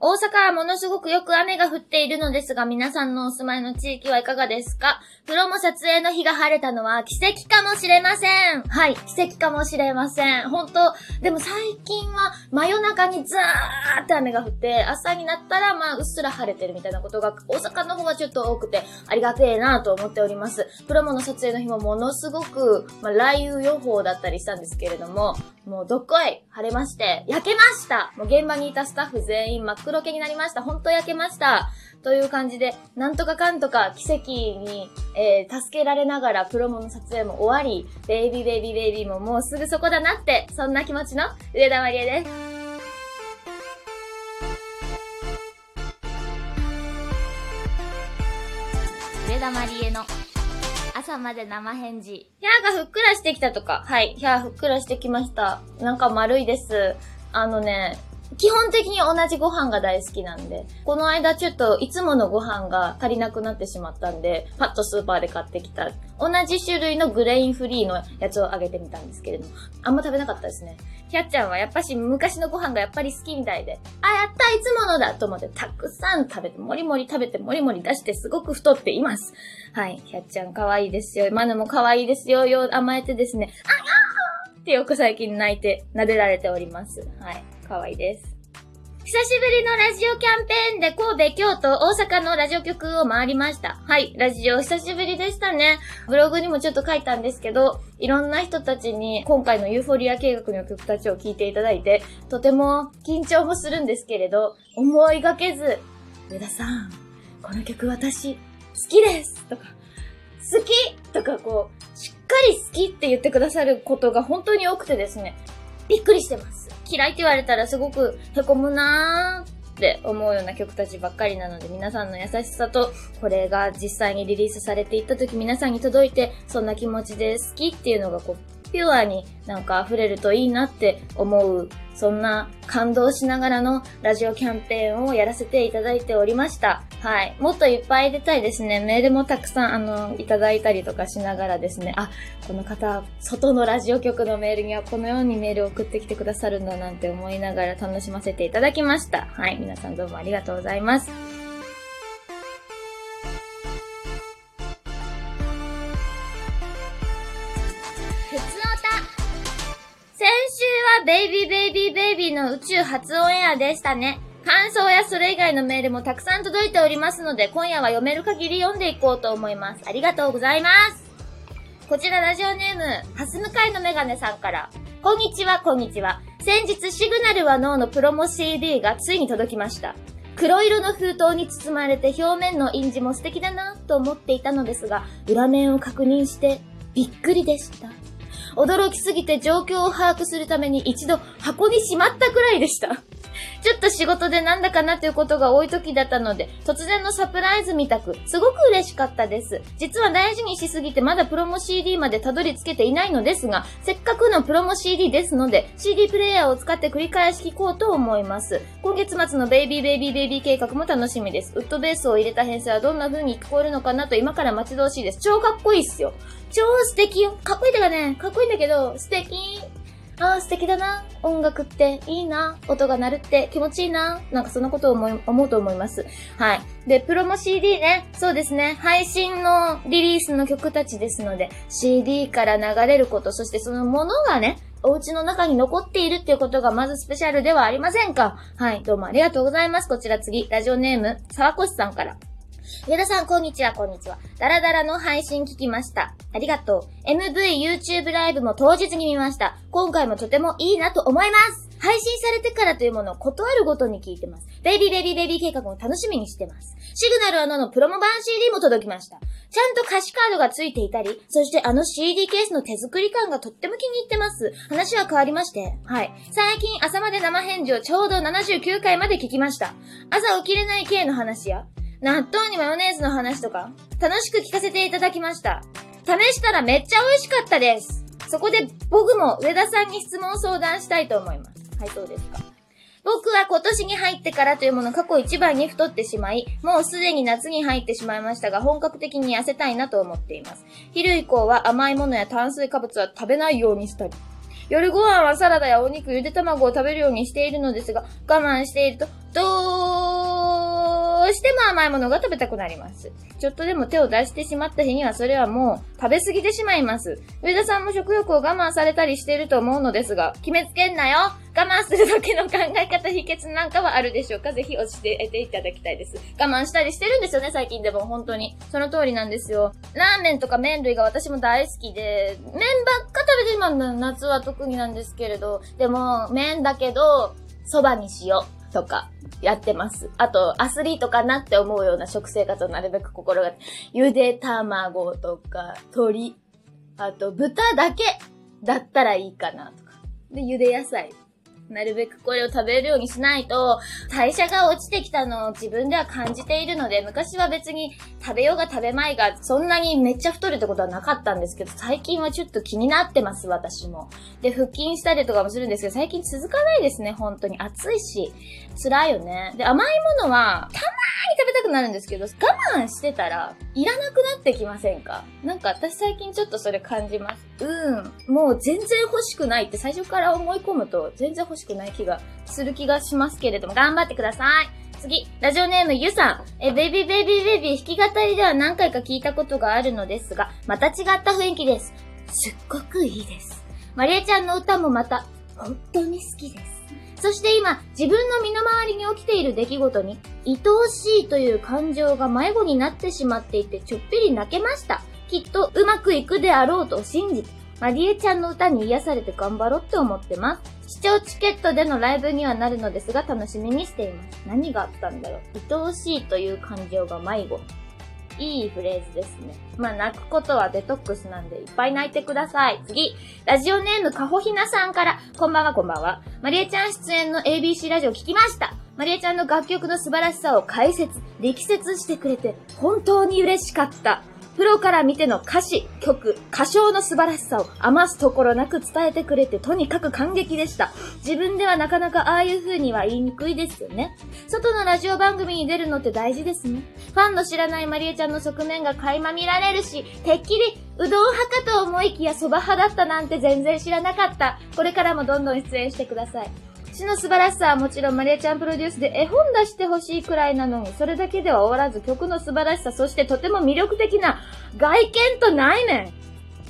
大阪はものすごくよく雨が降っているのですが、皆さんのお住まいの地域はいかがですか？プロモ撮影の日が晴れたのは奇跡かもしれません。はい、奇跡かもしれません。本当でも最近は真夜中にザーって雨が降って、朝になったらまあうっすら晴れてるみたいなことが大阪の方はちょっと多くてありがてえなと思っております。プロモの撮影の日もものすごく、まあ、雷雨予報だったりしたんですけれども、もうどっこい晴れまして、焼けましたもう現場にいたスタッフ全員真っ黒けになりました。本当焼けました。という感じで、なんとかかんとか奇跡に、えー、助けられながらプロモの撮影も終わり、ベイビーベイビーベイビーももうすぐそこだなって、そんな気持ちの上田まりえです。上田まりえの朝まで生返事。ヒャーがふっくらしてきたとか。はい。ヒャーふっくらしてきました。なんか丸いです。あのね、基本的に同じご飯が大好きなんで、この間ちょっといつものご飯が足りなくなってしまったんで、パッとスーパーで買ってきた、同じ種類のグレインフリーのやつをあげてみたんですけれども、あんま食べなかったですね。キャッちゃんはやっぱし昔のご飯がやっぱり好きみたいで、あ、やったいつものだと思ってたくさん食べて、もりもり食べて、もりもり出してすごく太っています。はい。キャッちゃん可愛いですよ。マヌも可愛いですよ。よ、甘えてですね、あ、あーってよく最近泣いて、撫でられております。はい。可愛いです。久しぶりのラジオキャンペーンで神戸、京都、大阪のラジオ局を回りました。はい、ラジオ久しぶりでしたね。ブログにもちょっと書いたんですけど、いろんな人たちに今回のユーフォリア計画の曲たちを聴いていただいて、とても緊張もするんですけれど、思いがけず、上田さん、この曲私、好きですとか、好きとかこう、しっかり好きって言ってくださることが本当に多くてですね、びっくりしてます。嫌いって言われたらすごくへこむなーって思うような曲たちばっかりなので皆さんの優しさとこれが実際にリリースされていった時皆さんに届いてそんな気持ちで好きっていうのがこうピュアになんか溢れるといいなって思う、そんな感動しながらのラジオキャンペーンをやらせていただいておりました。はい。もっといっぱい出たいですね。メールもたくさん、あの、いただいたりとかしながらですね、あ、この方、外のラジオ局のメールにはこのようにメールを送ってきてくださるんだなんて思いながら楽しませていただきました。はい。皆さんどうもありがとうございます。先週はベイビーベイビーベイビーの宇宙初オンエアでしたね。感想やそれ以外のメールもたくさん届いておりますので、今夜は読める限り読んでいこうと思います。ありがとうございます。こちらラジオネーム、ハス向かいのメガネさんから。こんにちは、こんにちは。先日、シグナルはノーのプロモ CD がついに届きました。黒色の封筒に包まれて表面の印字も素敵だなと思っていたのですが、裏面を確認してびっくりでした。驚きすぎて状況を把握するために一度箱にしまったくらいでした。ちょっと仕事でなんだかなということが多い時だったので、突然のサプライズみたく、すごく嬉しかったです。実は大事にしすぎてまだプロモ CD までたどり着けていないのですが、せっかくのプロモ CD ですので、CD プレイヤーを使って繰り返し聴こうと思います。今月末のベイビーベイビーベイビー計画も楽しみです。ウッドベースを入れた編成はどんな風に聞こえるのかなと今から待ち遠しいです。超かっこいいっすよ。超素敵よ。かっこいいってかね、かっこいいんだけど、素敵。ああ、素敵だな。音楽っていいな。音が鳴るって気持ちいいな。なんかそんなことを思い思うと思います。はい。で、プロモ CD ね。そうですね。配信のリリースの曲たちですので、CD から流れること、そしてそのものがね、お家の中に残っているっていうことがまずスペシャルではありませんかはい。どうもありがとうございます。こちら次、ラジオネーム、沢越さんから。上田さん、こんにちは、こんにちは。ダラダラの配信聞きました。ありがとう。MV、YouTube ライブも当日に見ました。今回もとてもいいなと思います配信されてからというものを断るごとに聞いてます。ベイビーベイビーベイビー計画も楽しみにしてます。シグナルアナのプロモ版 CD も届きました。ちゃんと歌詞カードが付いていたり、そしてあの CD ケースの手作り感がとっても気に入ってます。話は変わりまして、はい。最近朝まで生返事をちょうど79回まで聞きました。朝起きれない系の話や、納豆にマヨネーズの話とか、楽しく聞かせていただきました。試したらめっちゃ美味しかったです。そこで僕も上田さんに質問相談したいと思います。はい、そうですか。僕は今年に入ってからというもの過去一番に太ってしまい、もうすでに夏に入ってしまいましたが、本格的に痩せたいなと思っています。昼以降は甘いものや炭水化物は食べないようにしたり、夜ご飯はサラダやお肉、ゆで卵を食べるようにしているのですが、我慢していると、どうしても甘いものが食べたくなります。ちょっとでも手を出してしまった日にはそれはもう食べ過ぎてしまいます。上田さんも食欲を我慢されたりしてると思うのですが、決めつけんなよ我慢する時の考え方、秘訣なんかはあるでしょうか？ぜひ教えていただきたいです。我慢したりしてるんですよね、最近でも本当に。その通りなんですよ。ラーメンとか麺類が私も大好きで、麺ばっか食べてしまうんだ夏は特になんですけれど、でも、麺だけど、蕎麦にしようとか、やってます。あと、アスリートかなって思うような食生活をなるべく心が、ゆで卵とか、鶏、あと、豚だけだったらいいかなとか。で、ゆで野菜。なるべくこれを食べるようにしないと、代謝が落ちてきたのを自分では感じているので、昔は別に食べようが食べまいが、そんなにめっちゃ太るってことはなかったんですけど、最近はちょっと気になってます、私も。で、腹筋したりとかもするんですけど、最近続かないですね、本当に。暑いし、辛いよね。で、甘いものは、タくなるんですけど、我慢してたら、いらなくなってきませんか？なんか私最近ちょっとそれ感じます。うん。もう全然欲しくないって最初から思い込むと、全然欲しくない気がする気がしますけれども、頑張ってください。次、ラジオネームゆさん。え、ベイビーベイビーベイビー弾き語りでは何回か聞いたことがあるのですが、また違った雰囲気です。すっごくいいです。マリエちゃんの歌もまた、本当に好きです。そして今、自分の身の回りに起きている出来事に、愛おしいという感情が迷子になってしまっていて、ちょっぴり泣けました。きっとうまくいくであろうと信じて、マリエちゃんの歌に癒されて頑張ろうって思ってます。視聴チケットでのライブにはなるのですが、楽しみにしています。何があったんだろう。愛おしいという感情が迷子。いいフレーズですね。まあ、泣くことはデトックスなんで、いっぱい泣いてください。次、ラジオネームかほひなさんから、こんばんはこんばんは。まりえちゃん出演の ABC ラジオ聞きました。まりえちゃんの楽曲の素晴らしさを解説、力説してくれて、本当に嬉しかった。プロから見ての歌詞、曲、歌唱の素晴らしさを余すところなく伝えてくれてとにかく感激でした。自分ではなかなかああいう風には言いにくいですよね。外のラジオ番組に出るのって大事ですね。ファンの知らないマリエちゃんの側面が垣間見られるし、てっきりうどん派かと思いきや蕎麦派だったなんて全然知らなかった。これからもどんどん出演してください。詩の素晴らしさはもちろんマリアちゃんプロデュースで絵本出してほしいくらいなのに、それだけでは終わらず曲の素晴らしさ、そしてとても魅力的な外見と内面。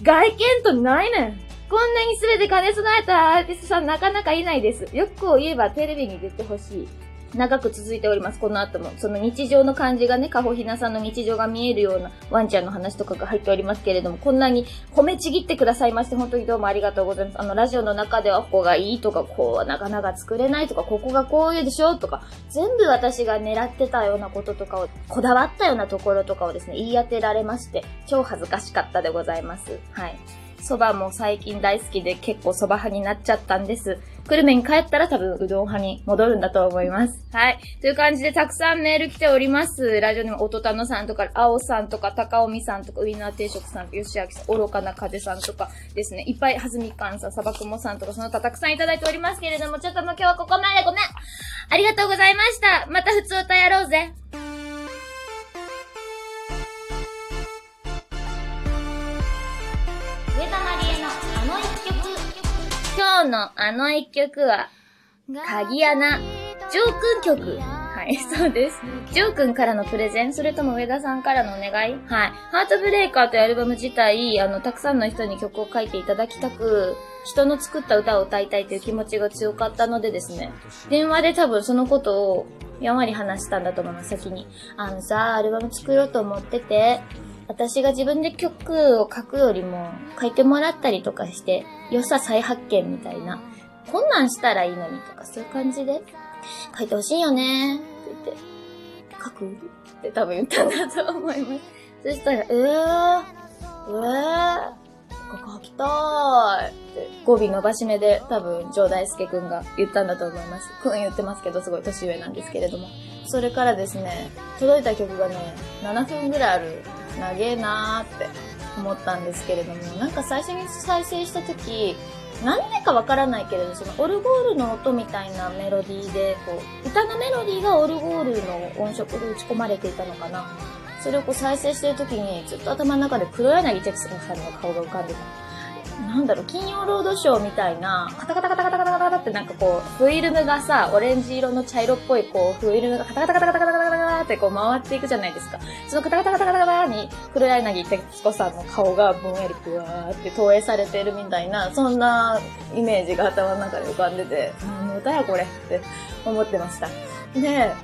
外見と内面。こんなに全て兼ね備えたアーティストさんなかなかいないです。よくこう言えばテレビに出てほしい。長く続いております、この後も。その日常の感じがね、かほひなさんの日常が見えるようなワンちゃんの話とかが入っておりますけれども、こんなに褒めちぎってくださいまして、本当にどうもありがとうございます。あの、ラジオの中ではここがいいとか、こうはなかなか作れないとか、ここがこういうでしょとか、全部私が狙ってたようなこととかを、こだわったようなところとかをですね、言い当てられまして、超恥ずかしかったでございます。はい。蕎麦も最近大好きで結構蕎麦派になっちゃったんです。久留米に帰ったら多分うどん派に戻るんだと思います。はい。という感じでたくさんメール来ております。ラジオにもおとたのさんとか、あおさんとか、高尾美さんとか、ウインナー定食さんとか、吉明さん、愚かな風さんとかですね。いっぱい、はずみかんさん、さばくもさんとか、その他たくさんいただいておりますけれども、ちょっともう今日はここまでごめんありがとうございましたまた普通歌やろうぜのあの一曲は、鍵穴、ジョーくん曲。はい、そうです。ジョーくんからのプレゼンそれとも上田さんからのお願いはい。ハートブレイカーというアルバム自体、あの、たくさんの人に曲を書いていただきたく、人の作った歌を歌いたいという気持ちが強かったのでですね、電話で多分そのことをやんわり話したんだと思います、先に。あのさ、アルバム作ろうと思ってて、私が自分で曲を書くよりも書いてもらったりとかして、良さ再発見みたいな。こんなんしたらいいのにとか、そういう感じで書いてほしいよねって言って、書くって多分言ったんだと思います。そしたら、えー、えー、ここ書きたーいって語尾伸ばし目で多分、ジョー大輔くんが言ったんだと思います。くん言ってますけど、すごい年上なんですけれども。それからですね、届いた曲がね、7分ぐらいある、長えなーって思ったんですけれども、なんか最初に再生した時、何でかわからないけれど、そのオルゴールの音みたいなメロディーで、こう、歌のメロディーがオルゴールの音色で打ち込まれていたのかな。それをこう再生してる時に、ずっと頭の中で黒柳徹子さんの顔が浮かんでた。なんだろう、金曜ロードショーみたいな、カタカタカタカタカタカタってなんかこう、フィルムがさ、オレンジ色の茶色っぽいこう、フィルムがカタカタカタカタカタってこう回っていくじゃないですか。そのカタカタカタカタカタに、黒柳徹子さんの顔がぼんやりふわーって投影されてるみたいな、そんなイメージが頭の中で浮かんでて、何の歌やこれって思ってました。で、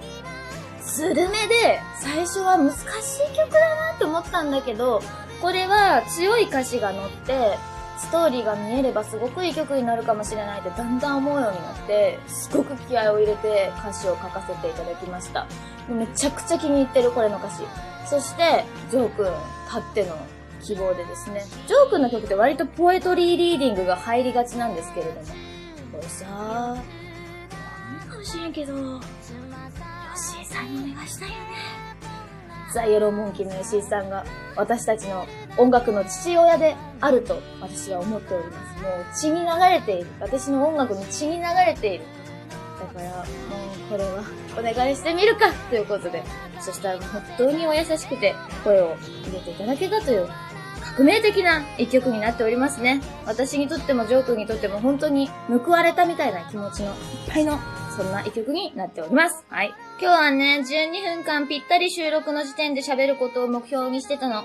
スルメで最初は難しい曲だなって思ったんだけど、これは強い歌詞が載って、ストーリーが見えればすごくいい曲になるかもしれないってだんだん思うようになって、すごく気合を入れて歌詞を書かせていただきました。めちゃくちゃ気に入ってるこれの歌詞。そして、ジョー君たっての希望でですね。ジョー君の曲って割とポエトリーリーディングが入りがちなんですけれども。これさ、わかんなかもしれんけど、ヨシーさんにお願いしたいよね。ザ・イエローモンキーの吉井さんが私たちの音楽の父親であると私は思っております。もう血に流れている。私の音楽に血に流れている。だから、もうこれはお願いしてみるかということで。そしたら本当にお優しくて声を入れていただけたという革命的な一曲になっておりますね。私にとってもジョー君にとっても本当に報われたみたいな気持ちのいっぱいのそんな一曲になっております。はい。今日はね、12分間ぴったり収録の時点で喋ることを目標にしてたの。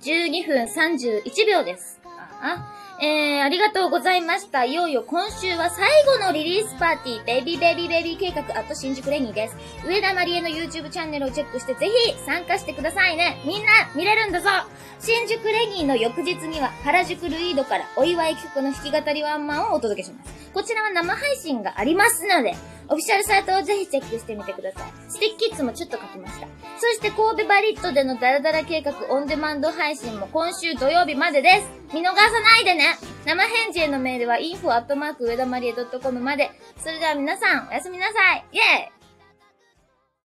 12分31秒です。あえー、ありがとうございました。いよいよ今週は最後のリリースパーティー、ベイビーベイビーベイビー計画、あと新宿レニーです。上田まりえの YouTube チャンネルをチェックしてぜひ参加してくださいね。みんな見れるんだぞ新宿レニーの翌日には原宿ルイードからお祝い曲の弾き語りワンマンをお届けします。こちらは生配信がありますので、オフィシャルサイトをぜひチェックしてみてください。スティッキッズもちょっと書きました。そして神戸バリットでのダラダラ計画オンデマンド配信も今週土曜日までです。見逃さないでね生返事へのメールは info アップマーク上田まりえ .com まで。それでは皆さん、おやすみなさいイェーイ